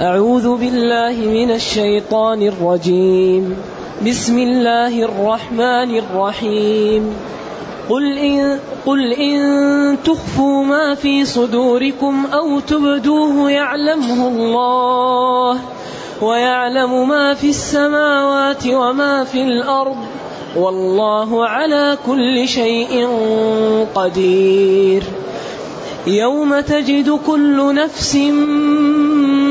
أعوذ بالله من الشيطان الرجيم. بسم الله الرحمن الرحيم. قل إن, قل إن تخفوا ما في صدوركم أو تبدوه يعلمه الله ويعلم ما في السماوات وما في الأرض والله على كل شيء قدير. يوم تجد كل نفس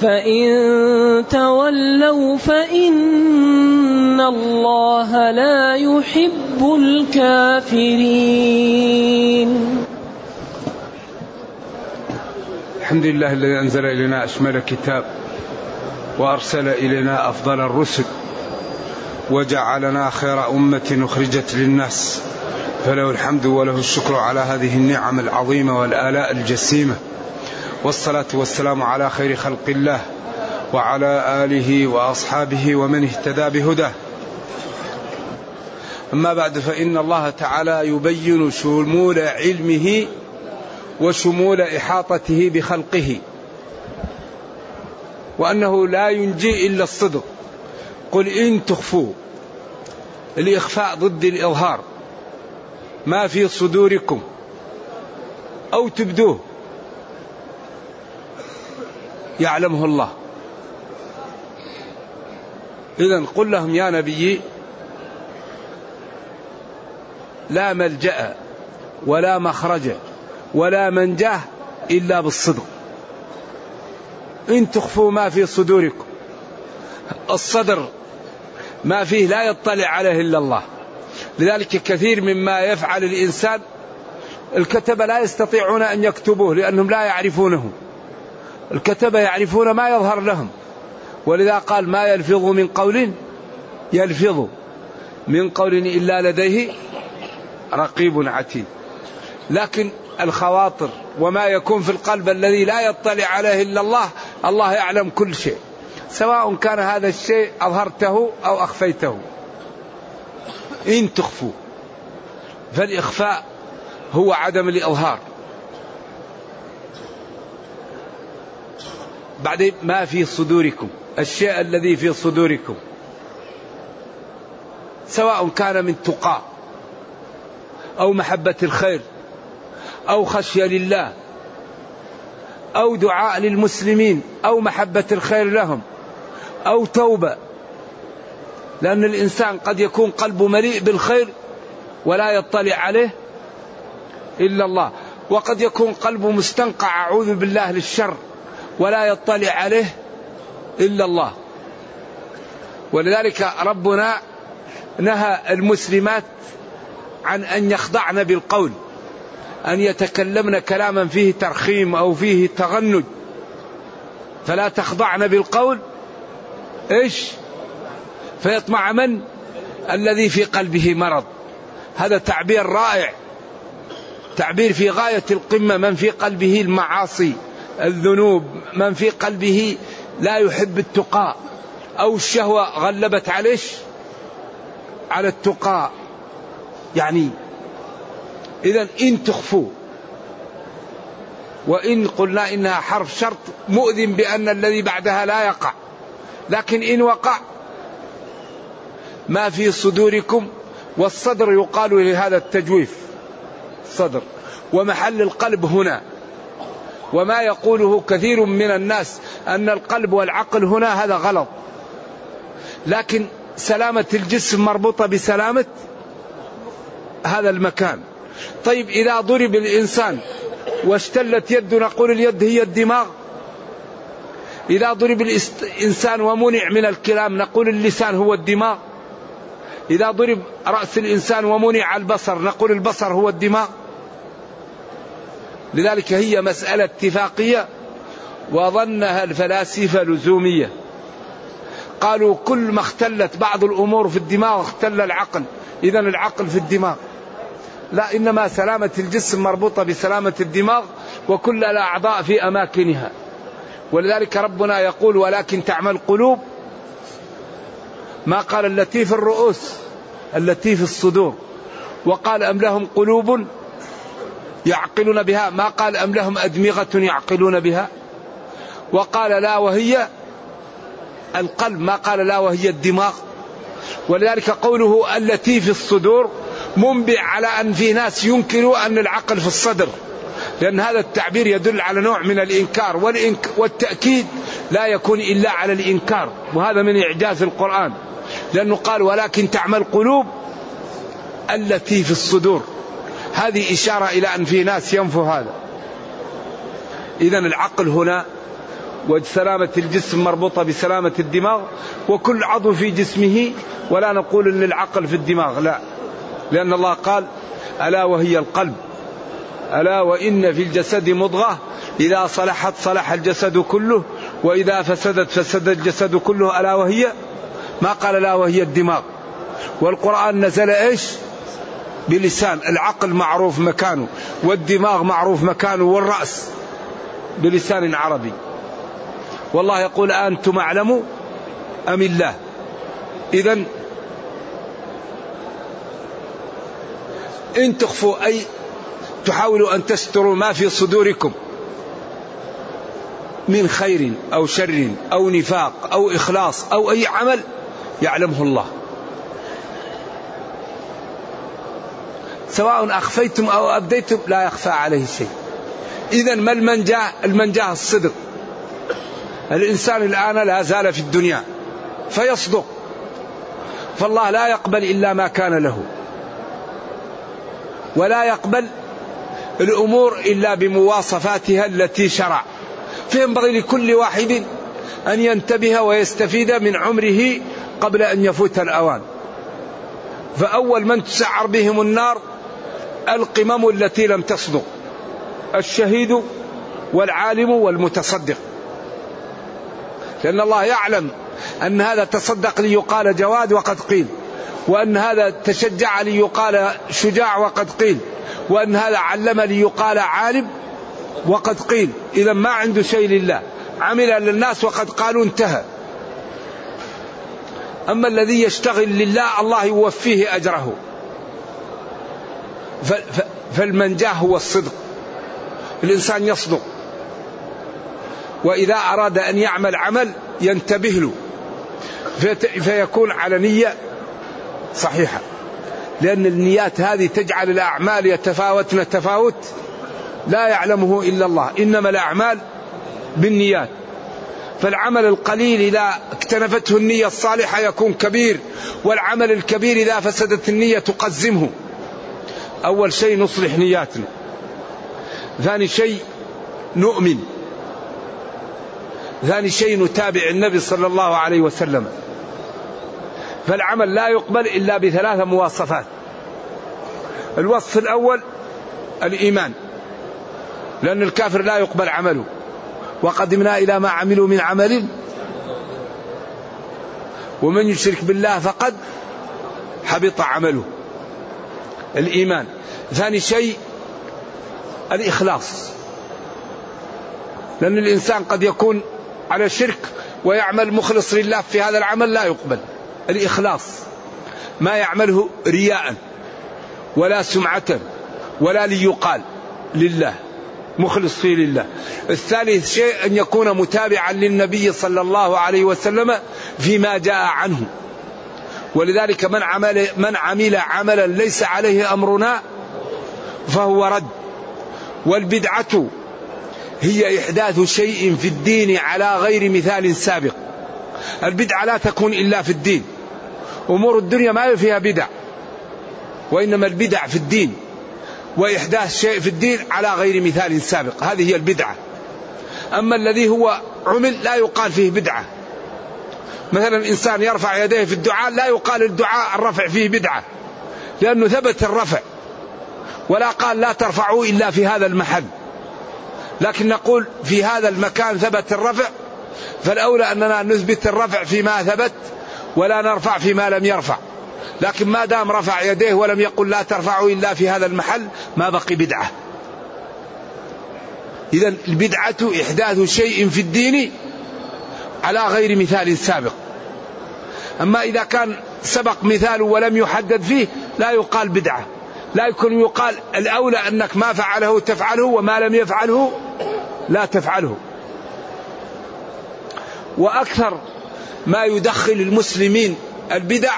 فان تولوا فان الله لا يحب الكافرين الحمد لله الذي أنزل إلينا أشمل كتاب وأرسل إلينا أفضل الرسل وجعلنا خير أمة أخرجت للناس فله الحمد وله الشكر على هذه النعم العظيمة والآلاء الجسيمة والصلاة والسلام على خير خلق الله وعلى آله وأصحابه ومن اهتدى بهداه. أما بعد فإن الله تعالى يبين شمول علمه وشمول إحاطته بخلقه وأنه لا ينجي إلا الصدق. قل إن تخفوا الاخفاء ضد الإظهار. ما في صدوركم أو تبدوه. يعلمه الله. اذا قل لهم يا نبي لا ملجأ ولا مخرج ولا منجاه إلا بالصدق. إن تخفوا ما في صدوركم. الصدر ما فيه لا يطلع عليه إلا الله. لذلك كثير مما يفعل الإنسان الكتبه لا يستطيعون أن يكتبوه لأنهم لا يعرفونه. الكتبه يعرفون ما يظهر لهم. ولذا قال ما يلفظ من قول يلفظ من قول إلا لديه رقيب عتيد. لكن الخواطر وما يكون في القلب الذي لا يطلع عليه إلا الله الله يعلم كل شيء. سواء كان هذا الشيء أظهرته أو أخفيته. إن تخفوا فالإخفاء هو عدم الإظهار. بعدين ما في صدوركم الشيء الذي في صدوركم. سواء كان من تقى أو محبة الخير أو خشية لله أو دعاء للمسلمين أو محبة الخير لهم أو توبة. لأن الإنسان قد يكون قلبه مليء بالخير ولا يطلع عليه إلا الله وقد يكون قلبه مستنقع أعوذ بالله للشر. ولا يطلع عليه إلا الله. ولذلك ربنا نهى المسلمات عن أن يخضعن بالقول أن يتكلمن كلاما فيه ترخيم أو فيه تغنج. فلا تخضعن بالقول. إيش؟ فيطمع من؟ الذي في قلبه مرض. هذا تعبير رائع. تعبير في غاية القمة من في قلبه المعاصي. الذنوب من في قلبه لا يحب التقاء أو الشهوة غلبت عليه على التقاء يعني إذا إن تخفوا وإن قلنا إنها حرف شرط مؤذن بأن الذي بعدها لا يقع. لكن إن وقع ما في صدوركم والصدر يقال لهذا التجويف. صدر. ومحل القلب هنا. وما يقوله كثير من الناس أن القلب والعقل هنا هذا غلط. لكن سلامة الجسم مربوطة بسلامة هذا المكان. طيب إذا ضرب الإنسان واشتلت يده نقول اليد هي الدماغ. إذا ضرب الإنسان ومنع من الكلام نقول اللسان هو الدماغ. إذا ضرب رأس الإنسان ومنع البصر نقول البصر هو الدماغ. لذلك هي مسألة اتفاقية وظنها الفلاسفة لزومية. قالوا كل ما اختلت بعض الأمور في الدماغ اختل العقل. إذا العقل في الدماغ. لا إنما سلامة الجسم مربوطة بسلامة الدماغ وكل الأعضاء في أماكنها. ولذلك ربنا يقول ولكن تعمل قلوب. ما قال التي في الرؤوس التي في الصدور. وقال أم لهم قلوب يعقلون بها. ما قال أم لهم أدمغة يعقلون بها؟ وقال لا وهي القلب. ما قال لا وهي الدماغ. ولذلك قوله التي في الصدور منبع على أن في ناس ينكروا أن العقل في الصدر. لأن هذا التعبير يدل على نوع من الإنكار. والتأكيد لا يكون إلا على الإنكار. وهذا من إعجاز القرآن. لأنه قال ولكن تعمل قلوب التي في الصدور. هذه إشارة إلى أن في ناس ينفوا هذا. إذا العقل هنا وسلامة الجسم مربوطة بسلامة الدماغ وكل عضو في جسمه ولا نقول أن العقل في الدماغ لا. لأن الله قال ألا وهي القلب؟ ألا وإن في الجسد مضغة؟ إذا صلحت صلح الجسد كله وإذا فسدت فسد الجسد كله ألا وهي؟ ما قال لا وهي الدماغ. والقرآن نزل إيش؟ بلسان العقل معروف مكانه والدماغ معروف مكانه والرأس بلسان عربي. والله يقول أنتم أعلم أم الله؟ إذا إن تخفوا أي تحاولوا أن تستروا ما في صدوركم من خير أو شر أو نفاق أو إخلاص أو أي عمل يعلمه الله. سواء أخفيتم أو أبديتم لا يخفى عليه شيء. إذا ما المنجاة المنجاة الصدق. الإنسان الآن لا زال في الدنيا. فيصدق. فالله لا يقبل إلا ما كان له. ولا يقبل الأمور إلا بمواصفاتها التي شرع. فينبغي لكل واحد أن ينتبه ويستفيد من عمره قبل أن يفوت الأوان. فأول من تسعر بهم النار القمم التي لم تصدق الشهيد والعالم والمتصدق. لأن الله يعلم أن هذا تصدق ليقال جواد وقد قيل وأن هذا تشجع ليقال شجاع وقد قيل وأن هذا علم ليقال عالم وقد قيل. إذا ما عنده شيء لله عمل للناس وقد قالوا انتهى. أما الذي يشتغل لله الله يوفيه أجره. فالمنجاة هو الصدق. الإنسان يصدق. وإذا أراد أن يعمل عمل ينتبه له. فيكون على نية صحيحة. لأن النيات هذه تجعل الأعمال يتفاوتن تفاوت لا يعلمه إلا الله. إنما الأعمال بالنيات. فالعمل القليل إذا اكتنفته النية الصالحة يكون كبير والعمل الكبير إذا فسدت النية تقزمه. أول شيء نصلح نياتنا. ثاني شيء نؤمن. ثاني شيء نتابع النبي صلى الله عليه وسلم. فالعمل لا يقبل إلا بثلاث مواصفات. الوصف الأول الإيمان. لأن الكافر لا يقبل عمله. وقدمنا إلى ما عملوا من عمل. ومن يشرك بالله فقد حبط عمله. الإيمان. ثاني شيء الإخلاص. لأن الإنسان قد يكون على شرك ويعمل مخلص لله في هذا العمل لا يقبل. الإخلاص. ما يعمله رياء ولا سمعة ولا ليقال لله مخلص فيه لله. الثالث شيء أن يكون متابعا للنبي صلى الله عليه وسلم فيما جاء عنه. ولذلك من عمل من عمل عملا ليس عليه أمرنا فهو رد. والبدعة هي إحداث شيء في الدين على غير مثال سابق. البدعة لا تكون إلا في الدين. أمور الدنيا ما فيها بدع. وإنما البدع في الدين. وإحداث شيء في الدين على غير مثال سابق. هذه هي البدعة. أما الذي هو عمل لا يقال فيه بدعة. مثلا إنسان يرفع يديه في الدعاء لا يقال الدعاء الرفع فيه بدعة لأنه ثبت الرفع ولا قال لا ترفعوا إلا في هذا المحل. لكن نقول في هذا المكان ثبت الرفع فالأولى أننا نثبت الرفع فيما ثبت ولا نرفع فيما لم يرفع. لكن ما دام رفع يديه ولم يقل لا ترفعوا إلا في هذا المحل ما بقي بدعة. إذا البدعة إحداث شيء في الدين على غير مثال سابق. أما إذا كان سبق مثال ولم يحدد فيه لا يقال بدعة. لا يكون يقال الأولى أنك ما فعله تفعله وما لم يفعله لا تفعله. وأكثر ما يدخل المسلمين البدع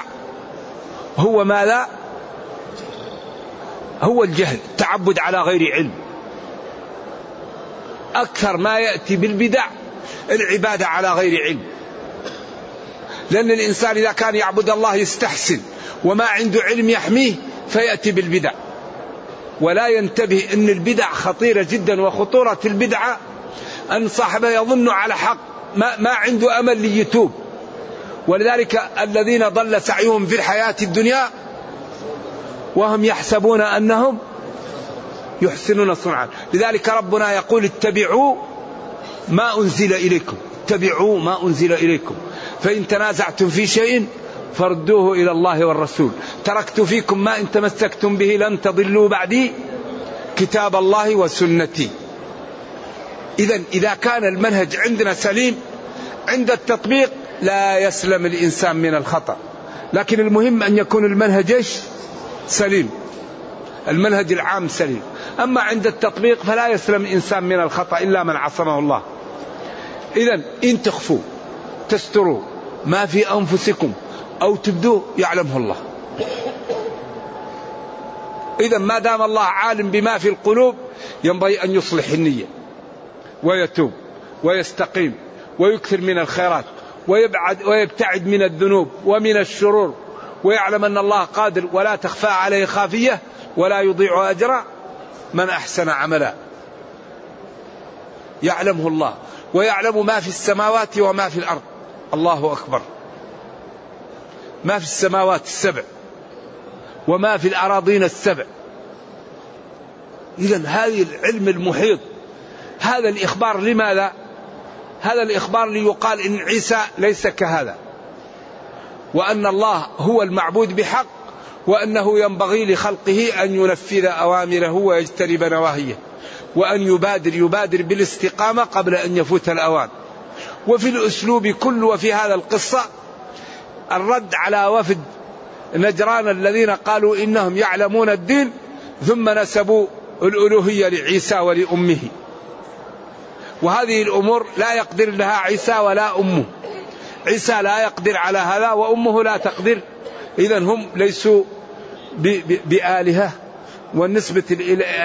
هو ماذا هو الجهل التعبد على غير علم. أكثر ما يأتي بالبدع العبادة على غير علم. لأن الإنسان إذا كان يعبد الله يستحسن وما عنده علم يحميه فيأتي بالبدع. ولا ينتبه أن البدع خطيرة جدا وخطورة البدعة أن صاحبه يظن على حق ما, ما عنده أمل ليتوب. ولذلك الذين ضل سعيهم في الحياة الدنيا وهم يحسبون أنهم يحسنون صنعا. لذلك ربنا يقول اتبعوا ما أنزل إليكم. اتبعوا ما أنزل إليكم. فإن تنازعتم في شيء فردوه إلى الله والرسول. تركت فيكم ما إن تمسكتم به لن تضلوا بعدي. كتاب الله وسنتي. إذا إذا كان المنهج عندنا سليم عند التطبيق لا يسلم الإنسان من الخطأ. لكن المهم أن يكون المنهج إيش؟ سليم. المنهج العام سليم. أما عند التطبيق فلا يسلم الإنسان من الخطأ إلا من عصمه الله. إذا إن تخفوا تستروا ما في أنفسكم أو تبدوه يعلمه الله. إذا ما دام الله عالم بما في القلوب ينبغي أن يصلح النية ويتوب ويستقيم ويكثر من الخيرات ويبعد ويبتعد من الذنوب ومن الشرور ويعلم أن الله قادر ولا تخفى عليه خافية ولا يضيع أجر من أحسن عملا. يعلمه الله. ويعلم ما في السماوات وما في الأرض. الله أكبر. ما في السماوات السبع. وما في الأراضين السبع. إذا هذه العلم المحيط. هذا الإخبار لماذا؟ هذا الإخبار ليقال إن عيسى ليس كهذا. وأن الله هو المعبود بحق وأنه ينبغي لخلقه أن ينفذ أوامره ويجتنب نواهيه. وأن يبادر يبادر بالاستقامة قبل أن يفوت الأوان. وفي الأسلوب كله وفي هذا القصة الرد على وفد نجران الذين قالوا إنهم يعلمون الدين ثم نسبوا الألوهية لعيسى ولأمه. وهذه الأمور لا يقدر لها عيسى ولا أمه. عيسى لا يقدر على هذا وأمه لا تقدر. إذا هم ليسوا بآلهة والنسبة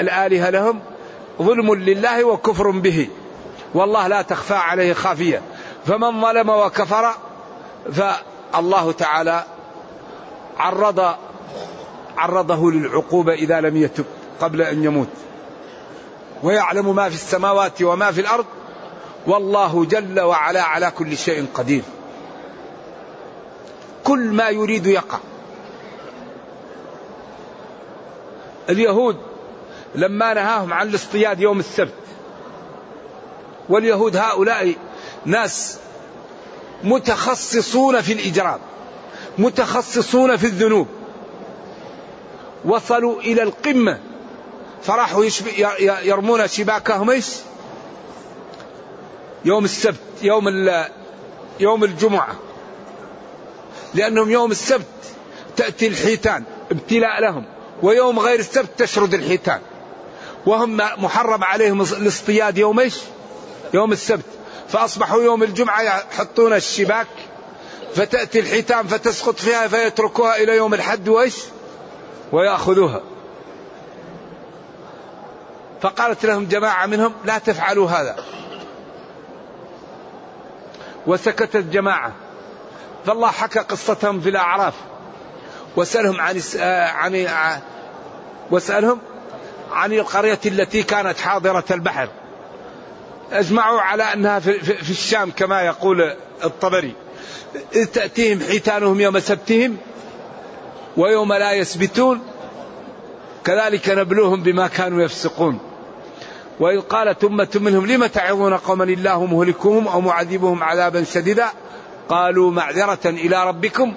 الآلهة لهم ظلم لله وكفر به. والله لا تخفى عليه خافية. فمن ظلم وكفر فالله تعالى عرض عرضه للعقوبة إذا لم يتب قبل أن يموت. ويعلم ما في السماوات وما في الأرض. والله جل وعلا على كل شيء قدير. كل ما يريد يقع. اليهود لما نهاهم عن الاصطياد يوم السبت. واليهود هؤلاء ناس متخصصون في الإجرام متخصصون في الذنوب. وصلوا إلى القمة. فراحوا يرمون شباكهم إيش؟ يوم السبت يوم يوم الجمعة. لأنهم يوم السبت تأتي الحيتان ابتلاء لهم. ويوم غير السبت تشرد الحيتان. وهم محرم عليهم الاصطياد يوم إيش؟ يوم السبت. فأصبحوا يوم الجمعة يحطون الشباك فتأتي الحيتان فتسقط فيها فيتركوها إلى يوم الحد وإيش؟ ويأخذوها. فقالت لهم جماعة منهم لا تفعلوا هذا. وسكتت جماعة. فالله حكى قصتهم في الأعراف. واسألهم عن عن واسألهم عن القرية التي كانت حاضرة البحر. أجمعوا على أنها في الشام كما يقول الطبري. إذ تأتيهم حيتانهم يوم سبتهم ويوم لا يسبتون كذلك نبلوهم بما كانوا يفسقون. وإذ قالت أمة منهم لم تعظون قوما الله مهلكهم أو معذبهم عذابا شديدا؟ قالوا معذرة إلى ربكم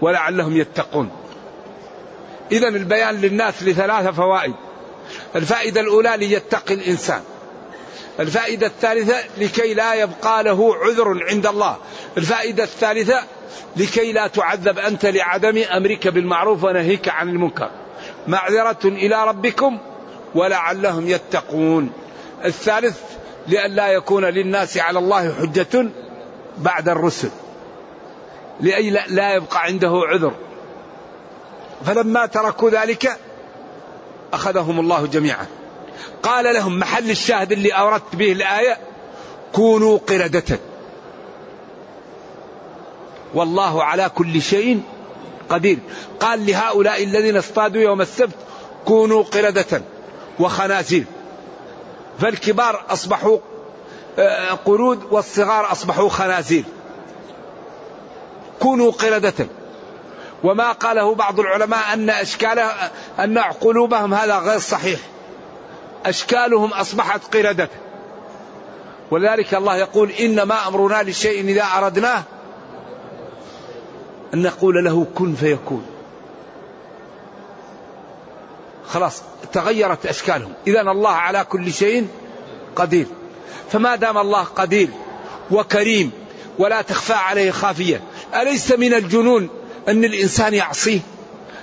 ولعلهم يتقون. إذا البيان للناس لثلاث فوائد. الفائدة الأولى ليتقي الإنسان. الفائدة الثالثة لكي لا يبقى له عذر عند الله. الفائدة الثالثة لكي لا تعذب أنت لعدم أمرك بالمعروف ونهيك عن المنكر. معذرة إلى ربكم ولعلهم يتقون. الثالث لئلا يكون للناس على الله حجة بعد الرسل. لأي لا يبقى عنده عذر. فلما تركوا ذلك أخذهم الله جميعا. قال لهم محل الشاهد اللي أوردت به الآية كونوا قردة. والله على كل شيء قدير. قال لهؤلاء الذين اصطادوا يوم السبت كونوا قردة وخنازير. فالكبار أصبحوا آه، قرود والصغار أصبحوا خنازير. كونوا قردة. وما قاله بعض العلماء أن أشكالها أن قلوبهم هذا غير صحيح. أشكالهم أصبحت قردة. ولذلك الله يقول إنما أمرنا لشيء إذا أردناه أن نقول له كن فيكون. خلاص تغيرت أشكالهم. إذا الله على كل شيء قدير. فما دام الله قدير وكريم ولا تخفى عليه خافية أليس من الجنون أن الإنسان يعصيه.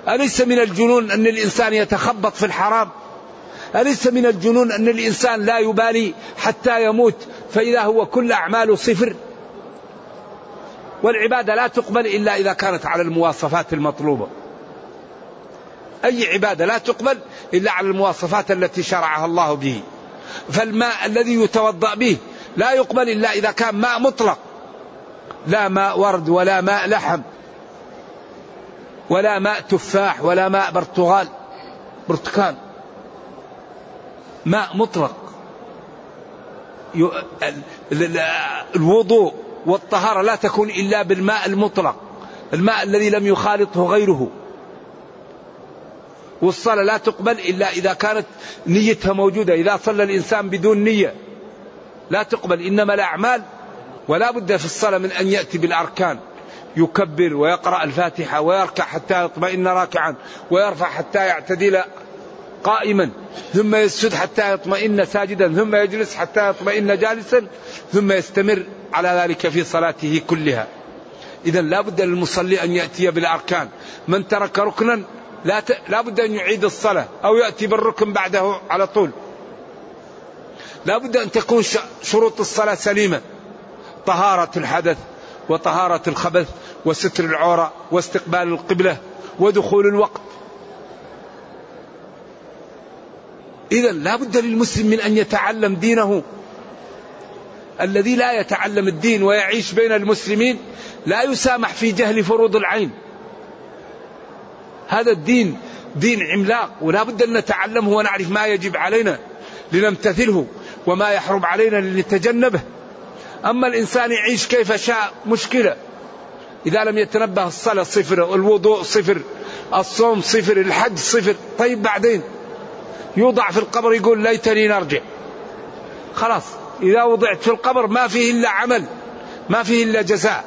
أليس من الجنون أن الإنسان يتخبط في الحرام؟ أليس من الجنون أن الإنسان لا يبالي حتى يموت فإذا هو كل أعماله صفر؟ والعبادة لا تقبل إلا إذا كانت على المواصفات المطلوبة. أي عبادة لا تقبل إلا على المواصفات التي شرعها الله به. فالماء الذي يتوضأ به لا يقبل إلا إذا كان ماء مطلق. لا ماء ورد ولا ماء لحم. ولا ماء تفاح ولا ماء برتغال برتقال. ماء مطلق. الوضوء والطهارة لا تكون إلا بالماء المطلق. الماء الذي لم يخالطه غيره. والصلاة لا تقبل إلا إذا كانت نيتها موجودة. إذا صلى الإنسان بدون نية لا تقبل. إنما الأعمال ولا بد في الصلاة من أن يأتي بالأركان. يكبر ويقرأ الفاتحة ويركع حتى يطمئن راكعا ويرفع حتى يعتدل قائما ثم يسجد حتى يطمئن ساجدا ثم يجلس حتى يطمئن جالسا ثم يستمر على ذلك في صلاته كلها. إذا لا بد للمصلي أن يأتي بالأركان. من ترك ركنا لا, ت... لا بد أن يعيد الصلاة أو يأتي بالركن بعده على طول. لا بد أن تكون شروط الصلاة سليمة. طهارة الحدث وطهارة الخبث وستر العورة واستقبال القبلة ودخول الوقت. إذا لا بد للمسلم من أن يتعلم دينه. الذي لا يتعلم الدين ويعيش بين المسلمين لا يسامح في جهل فروض العين. هذا الدين دين عملاق ولا بد أن نتعلمه ونعرف ما يجب علينا لنمتثله وما يحرم علينا لنتجنبه. أما الإنسان يعيش كيف شاء مشكلة. إذا لم يتنبه الصلاة صفر الوضوء صفر الصوم صفر الحج صفر. طيب بعدين؟ يوضع في القبر يقول ليتني نرجع. خلاص. إذا وضعت في القبر ما فيه إلا عمل ما فيه إلا جزاء.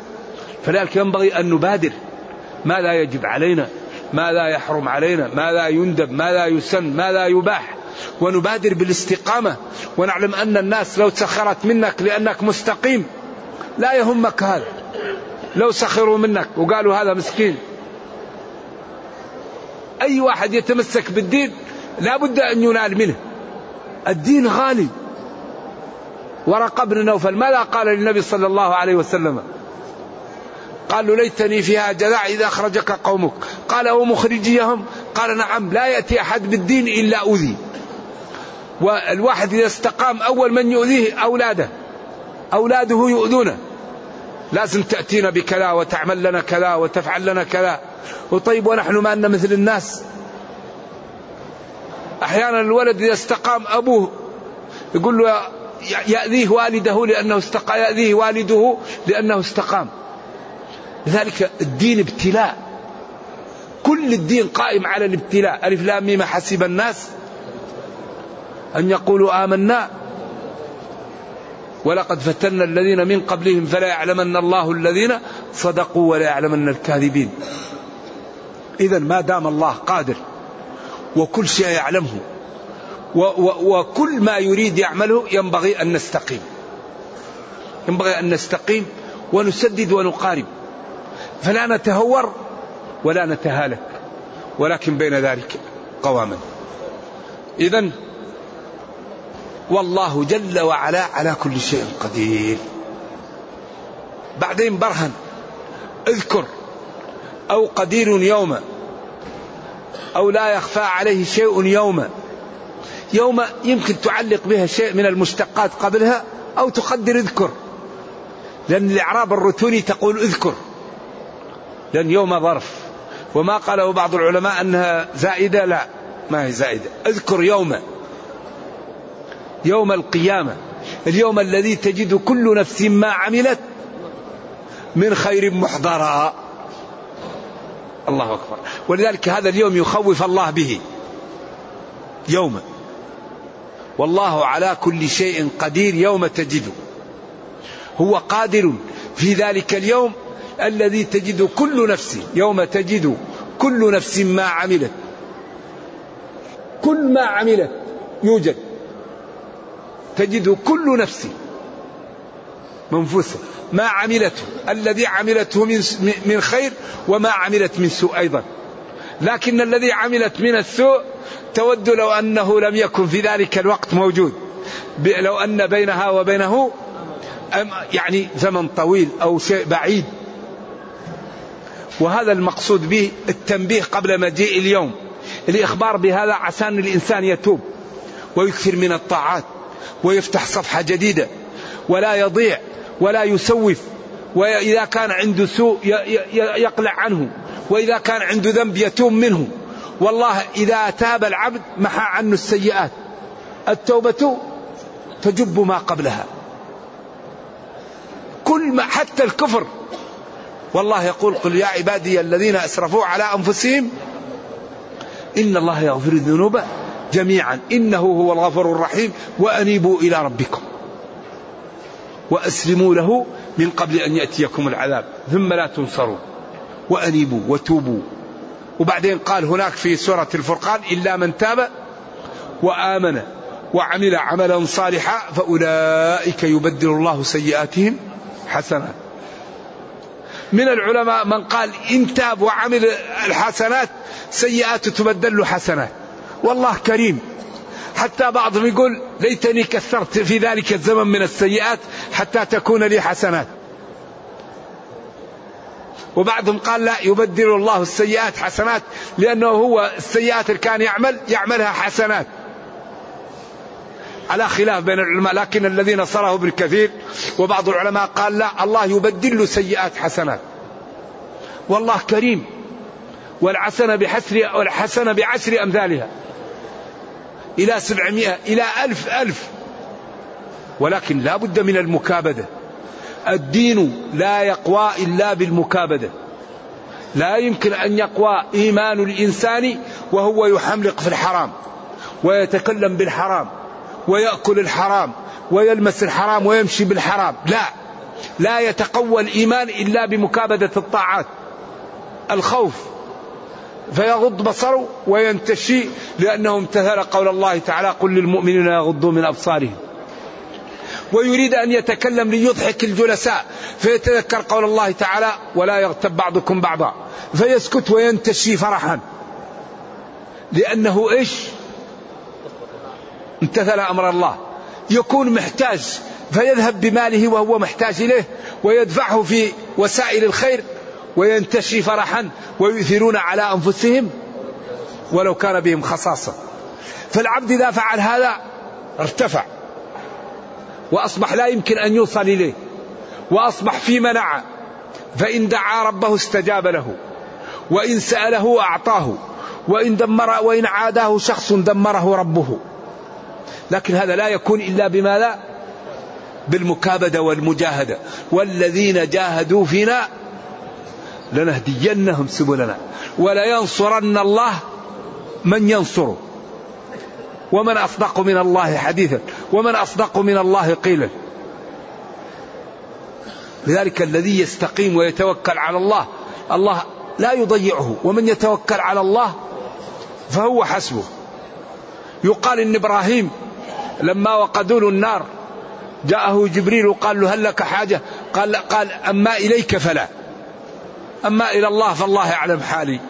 فلذلك ينبغي أن نبادر. ما لا يجب علينا ما لا يحرم علينا ما لا يندب ما لا يسن ما لا يباح. ونبادر بالاستقامة. ونعلم أن الناس لو سخرت منك لأنك مستقيم لا يهمك هذا. لو سخروا منك وقالوا هذا مسكين. أي واحد يتمسك بالدين لا بد أن ينال منه. الدين غالي. ورقة بن نوفل ماذا قال للنبي صلى الله عليه وسلم؟ قال له ليتني فيها جذع إذا أخرجك قومك. قال ومخرجيهم قال نعم لا يأتي أحد بالدين إلا أوذي. والواحد إذا استقام أول من يؤذيه أولاده. أولاده يؤذونه. لازم تأتينا بكذا وتعمل لنا كذا وتفعل لنا كذا وطيب ونحن ما أن مثل الناس. أحيانا الولد إذا استقام أبوه يقول له يأذيه والده لأنه استقام يأذيه والده لأنه استقام. لذلك الدين ابتلاء. كل الدين قائم على الابتلاء. ألف لام ميم حسب الناس أن يقولوا آمنا ولقد فتنا الذين من قبلهم فلا يعلمن الله الذين صدقوا ولا يعلمن الكاذبين. إذا ما دام الله قادر وكل شيء يعلمه وكل ما يريد يعمله ينبغي أن نستقيم. ينبغي أن نستقيم ونسدد ونقارب. فلا نتهور ولا نتهالك ولكن بين ذلك قواما. إذا والله جل وعلا على كل شيء قدير. بعدين برهن اذكر أو قدير يوما أو لا يخفى عليه شيء يوما يوم يمكن تعلق بها شيء من المشتقات قبلها أو تقدر اذكر. لأن الإعراب الرتوني تقول اذكر لأن يوم ظرف. وما قاله بعض العلماء أنها زائدة لا ما هي زائدة. اذكر يوما يوم القيامة. اليوم الذي تجد كل نفس ما عملت من خير محضرا. الله أكبر. ولذلك هذا اليوم يخوف الله به. يوما والله على كل شيء قدير يوم تجده. هو قادر في ذلك اليوم الذي تجد كل نفس يوم تجد كل نفس ما عملت. كل ما عملت يوجد. تجد كل نفس منفوسة. ما عملته الذي عملته من من خير وما عملت من سوء أيضا. لكن الذي عملت من السوء تود لو أنه لم يكن في ذلك الوقت موجود. لو أن بينها وبينه يعني زمن طويل أو شيء بعيد. وهذا المقصود به التنبيه قبل مجيء اليوم. الإخبار بهذا عشان الإنسان يتوب ويكثر من الطاعات. ويفتح صفحة جديدة ولا يضيع ولا يسوف وإذا كان عنده سوء يقلع عنه وإذا كان عنده ذنب يتوب منه. والله إذا تاب العبد محى عنه السيئات. التوبة تجب ما قبلها. كل ما حتى الكفر. والله يقول قل يا عبادي الذين أسرفوا على أنفسهم إن الله يغفر الذنوب. جميعا. إنه هو الغفور الرحيم وأنيبوا إلى ربكم. وأسلموا له من قبل أن يأتيكم العذاب. ثم لا تنصروا. وأنيبوا وتوبوا. وبعدين قال هناك في سورة الفرقان إلا من تاب وآمن وعمل عملا صالحا فأولئك يبدل الله سيئاتهم حسنات من العلماء من قال إن تاب وعمل الحسنات سيئات تبدل حسنات. والله كريم. حتى بعضهم يقول ليتني كثرت في ذلك الزمن من السيئات حتى تكون لي حسنات. وبعضهم قال لا يبدل الله السيئات حسنات لأنه هو السيئات اللي كان يعمل يعملها حسنات. على خلاف بين العلماء لكن الذي نصره بالكثير وبعض العلماء قال لا الله يبدل له سيئات حسنات. والله كريم. والحسنة بحسر والحسنة بعشر أمثالها. إلى سبعمائة إلى ألف ألف. ولكن لا بد من المكابدة. الدين لا يقوى إلا بالمكابدة. لا يمكن أن يقوى إيمان الإنسان وهو يحملق في الحرام ويتكلم بالحرام ويأكل الحرام ويلمس الحرام ويمشي بالحرام. لا. لا يتقوى الإيمان إلا بمكابدة الطاعات. الخوف. فيغض بصره وينتشي لأنه امتثل قول الله تعالى قل للمؤمنين يغضوا من أبصارهم. ويريد أن يتكلم ليضحك الجلساء. فيتذكر قول الله تعالى ولا يغتب بعضكم بعضا. فيسكت وينتشي فرحا. لأنه إيش؟ امتثل أمر الله. يكون محتاج. فيذهب بماله وهو محتاج إليه. ويدفعه في وسائل الخير. وينتشي فرحا ويؤثرون على أنفسهم ولو كان بهم خصاصة. فالعبد إذا فعل هذا ارتفع وأصبح لا يمكن أن يوصل إليه وأصبح في منع فإن دعا ربه استجاب له وإن سأله أعطاه وإن دمر وإن عاداه شخص دمره ربه. لكن هذا لا يكون إلا بما لا؟ بالمكابدة والمجاهدة. والذين جاهدوا فينا لنهدينهم سبلنا. ولينصرن الله من ينصره. ومن أصدق من الله حديثا. ومن أصدق من الله قيلا. لذلك الذي يستقيم ويتوكل على الله الله لا يضيعه. ومن يتوكل على الله فهو حسبه. يقال إن إبراهيم لما وقدوا له النار جاءه جبريل وقال له هل لك حاجة؟ قال قال أما إليك فلا. أما إلى الله فالله يعلم حالي.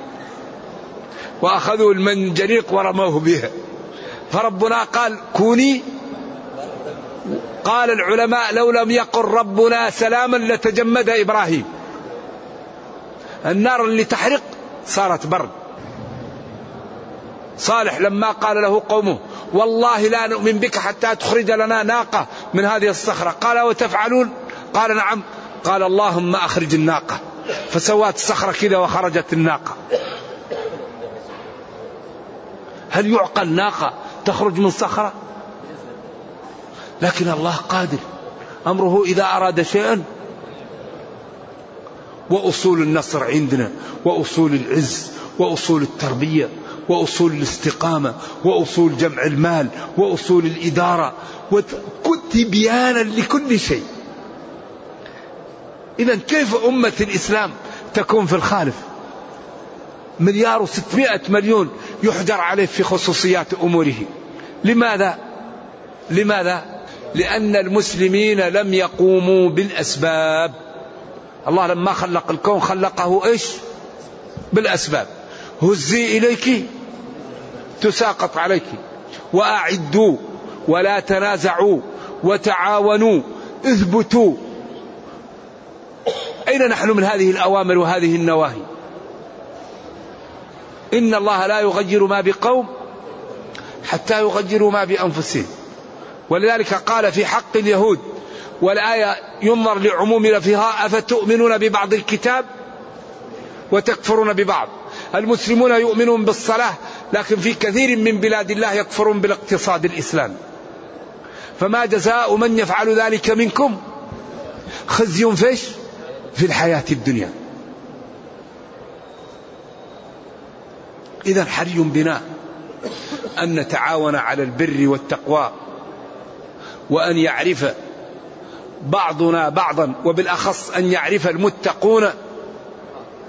وأخذوا المنجنيق ورموه بها. فربنا قال كوني قال العلماء لو لم يقل ربنا سلاما لتجمد إبراهيم. النار اللي تحرق صارت برد. صالح لما قال له قومه والله لا نؤمن بك حتى تخرج لنا ناقة من هذه الصخرة قال وتفعلون قال نعم قال اللهم أخرج الناقة فسوات الصخرة كذا وخرجت الناقة. هل يعقل ناقة تخرج من صخرة؟ لكن الله قادر. أمره إذا أراد شيئا. وأصول النصر عندنا وأصول العز وأصول التربية وأصول الاستقامة وأصول جمع المال وأصول الإدارة تبيانا لكل شيء. إذا كيف أمة الإسلام تكون في الخالف؟ مليار وستمائة مليون يحجر عليه في خصوصيات أموره. لماذا؟ لماذا؟ لأن المسلمين لم يقوموا بالأسباب. الله لما خلق الكون خلقه إيش؟ بالأسباب. هزي إليك تساقط عليك. وأعدوا ولا تنازعوا وتعاونوا اثبتوا. أين نحن من هذه الأوامر وهذه النواهي؟ إن الله لا يغير ما بقوم حتى يغيروا ما بأنفسهم. ولذلك قال في حق اليهود والآية ينظر لعموم لفظها أفتؤمنون ببعض الكتاب وتكفرون ببعض؟ المسلمون يؤمنون بالصلاة لكن في كثير من بلاد الله يكفرون بالاقتصاد الإسلامي فما جزاء من يفعل ذلك منكم؟ خزي فيش في الحياة الدنيا. إذا حري بنا أن نتعاون على البر والتقوى وأن يعرف بعضنا بعضا وبالأخص أن يعرف المتقون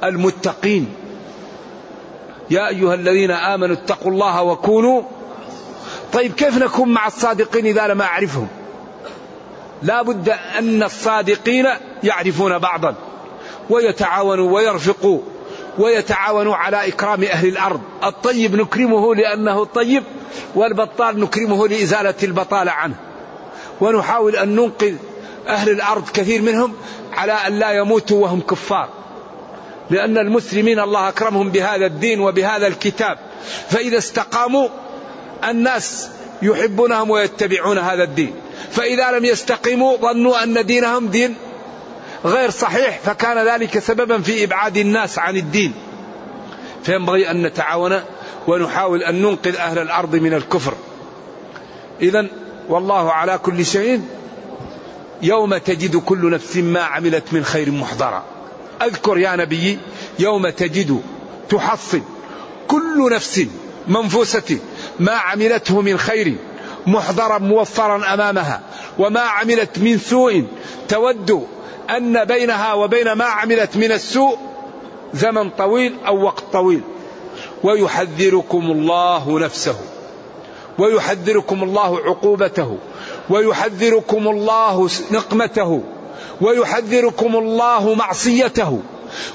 المتقين. يا أيها الذين آمنوا اتقوا الله وكونوا طيب كيف نكون مع الصادقين إذا لم أعرفهم؟ لا بد أن الصادقين يعرفون بعضا ويتعاونوا ويرفقوا ويتعاونوا على إكرام أهل الأرض. الطيب نكرمه لأنه طيب والبطال نكرمه لإزالة البطالة عنه. ونحاول أن ننقذ أهل الأرض كثير منهم على أن لا يموتوا وهم كفار. لأن المسلمين الله أكرمهم بهذا الدين وبهذا الكتاب. فإذا استقاموا الناس يحبونهم ويتبعون هذا الدين. فإذا لم يستقيموا ظنوا أن دينهم دين غير صحيح فكان ذلك سببا في إبعاد الناس عن الدين. فينبغي أن نتعاون ونحاول أن ننقذ أهل الأرض من الكفر. إذا والله على كل شيء يوم تجد كل نفس ما عملت من خير محضرا. أذكر يا نبي يوم تجد تحصل كل نفس منفوسة ما عملته من خير محضرا موفرا أمامها. وما عملت من سوء. تود أن بينها وبين ما عملت من السوء زمن طويل أو وقت طويل. ويحذركم الله نفسه. ويحذركم الله عقوبته. ويحذركم الله نقمته. ويحذركم الله معصيته.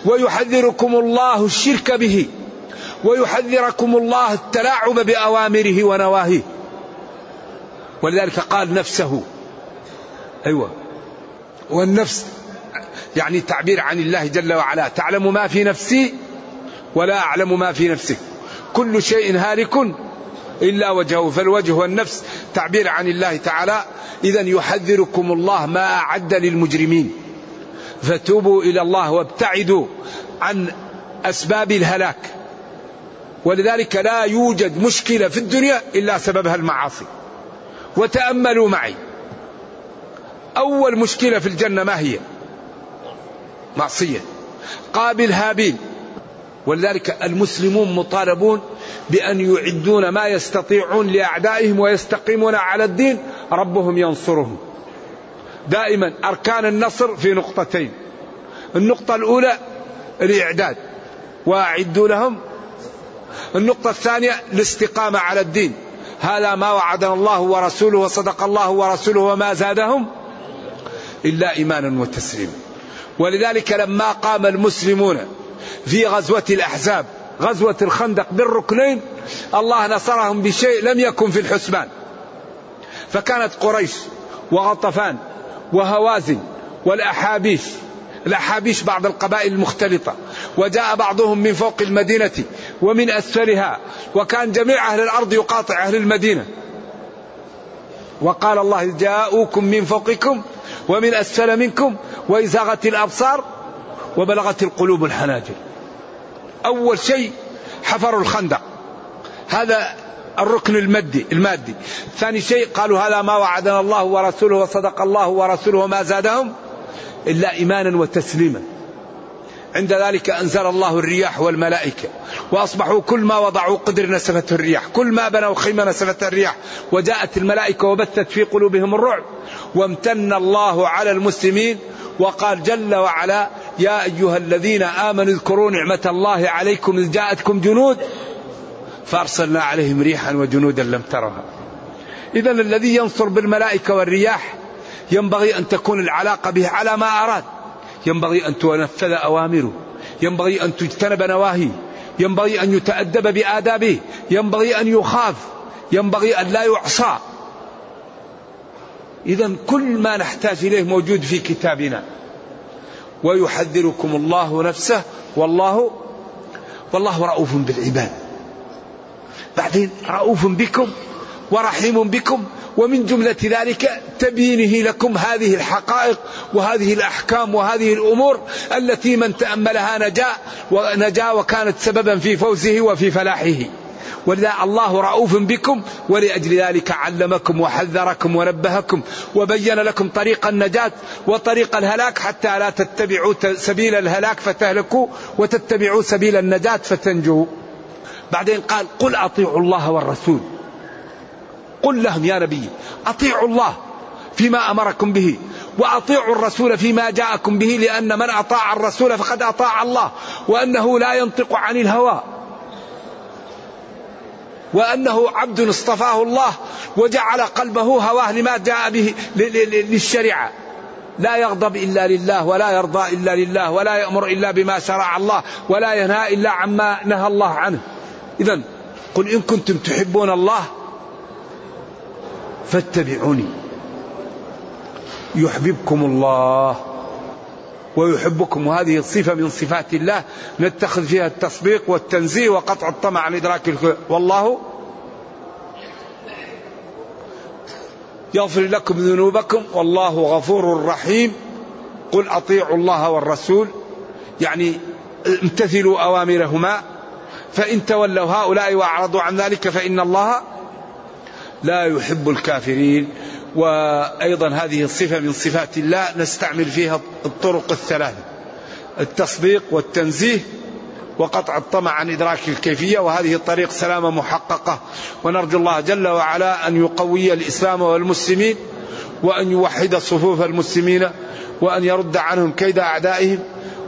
ويحذركم الله الشرك به. ويحذركم الله التلاعب بأوامره ونواهيه. ولذلك قال نفسه. أيوه. والنفس يعني تعبير عن الله جل وعلا. تعلم ما في نفسي ولا أعلم ما في نفسك. كل شيء هالك إلا وجهه. فالوجه والنفس تعبير عن الله تعالى. إذا يحذركم الله ما أعد للمجرمين. فتوبوا إلى الله وابتعدوا عن أسباب الهلاك. ولذلك لا يوجد مشكلة في الدنيا إلا سببها المعاصي. وتأملوا معي. أول مشكلة في الجنة ما هي؟ معصية. قابل هابيل. ولذلك المسلمون مطالبون بأن يعدون ما يستطيعون لأعدائهم ويستقيمون على الدين. ربهم ينصرهم. دائما أركان النصر في نقطتين. النقطة الأولى الإعداد. وأعدوا لهم. النقطة الثانية الاستقامة على الدين. هذا ما وعدنا الله ورسوله وصدق الله ورسوله وما زادهم إلا إيمانا وتسليما. ولذلك لما قام المسلمون في غزوة الأحزاب غزوة الخندق بالركنين الله نصرهم بشيء لم يكن في الحسبان. فكانت قريش وغطفان وهوازن والأحابيش الأحابيش بعض القبائل المختلطة وجاء بعضهم من فوق المدينة ومن أسفلها وكان جميع أهل الأرض يقاطع أهل المدينة. وقال الله جاءوكم من فوقكم ومن أسفل منكم وإزاغت الأبصار وبلغت القلوب الحناجر. أول شيء حفروا الخندق. هذا الركن المادي المادي. ثاني شيء قالوا هذا ما وعدنا الله ورسوله وصدق الله ورسوله وما زادهم. إلا إيمانا وتسليما. عند ذلك أنزل الله الرياح والملائكة وأصبحوا كل ما وضعوا قدر نسفته الرياح كل ما بنوا خيمة نسفت الرياح وجاءت الملائكة وبثت في قلوبهم الرعب وامتن الله على المسلمين وقال جل وعلا يا أيها الذين آمنوا اذكروا نعمة الله عليكم إذ جاءتكم جنود فأرسلنا عليهم ريحا وجنودا لم ترها. إذا الذي ينصر بالملائكة والرياح ينبغي أن تكون العلاقة به على ما أراد. ينبغي أن تنفذ أوامره. ينبغي أن تجتنب نواهيه. ينبغي أن يتأدب بآدابه. ينبغي أن يخاف. ينبغي أن لا يعصى. إذا كل ما نحتاج إليه موجود في كتابنا. ويحذركم الله نفسه. والله والله رؤوف بالعباد. بعدين رؤوف بكم. ورحيم بكم ومن جملة ذلك تبيينه لكم هذه الحقائق وهذه الأحكام وهذه الأمور التي من تأملها نجا ونجا وكانت سببا في فوزه وفي فلاحه. ولذا الله رؤوف بكم ولأجل ذلك علمكم وحذركم ونبهكم وبين لكم طريق النجاة وطريق الهلاك حتى لا تتبعوا سبيل الهلاك فتهلكوا وتتبعوا سبيل النجاة فتنجوا. بعدين قال قل أطيعوا الله والرسول. قل لهم يا نبي أطيعوا الله فيما أمركم به وأطيعوا الرسول فيما جاءكم به لأن من أطاع الرسول فقد أطاع الله وأنه لا ينطق عن الهوى. وأنه عبد اصطفاه الله وجعل قلبه هواه لما جاء به للشريعة. لا يغضب إلا لله ولا يرضى إلا لله ولا يأمر إلا بما شرع الله ولا ينهى إلا عما نهى الله عنه. إذا قل إن كنتم تحبون الله فاتبعوني. يحببكم الله ويحبكم. وهذه صفة من صفات الله نتخذ فيها التصديق والتنزيه وقطع الطمع عن إدراك الخير والله يغفر لكم ذنوبكم. والله غفور رحيم. قل أطيعوا الله والرسول. يعني امتثلوا أوامرهما. فإن تولوا هؤلاء وأعرضوا عن ذلك فإن الله لا يحب الكافرين وأيضا هذه الصفة من صفات الله نستعمل فيها الطرق الثلاثة التصديق والتنزيه وقطع الطمع عن إدراك الكيفية وهذه الطريق سلامة محققة. ونرجو الله جل وعلا أن يقوي الإسلام والمسلمين وأن يوحد صفوف المسلمين وأن يرد عنهم كيد أعدائهم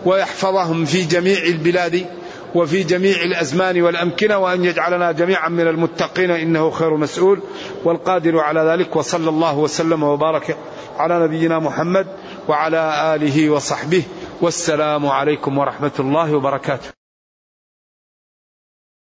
ويحفظهم في جميع البلاد. وفي جميع الأزمان والأمكنة وأن يجعلنا جميعا من المتقين إنه خير مسؤول. والقادر على ذلك وصلى الله وسلم وبارك على نبينا محمد وعلى آله وصحبه. والسلام عليكم ورحمة الله وبركاته.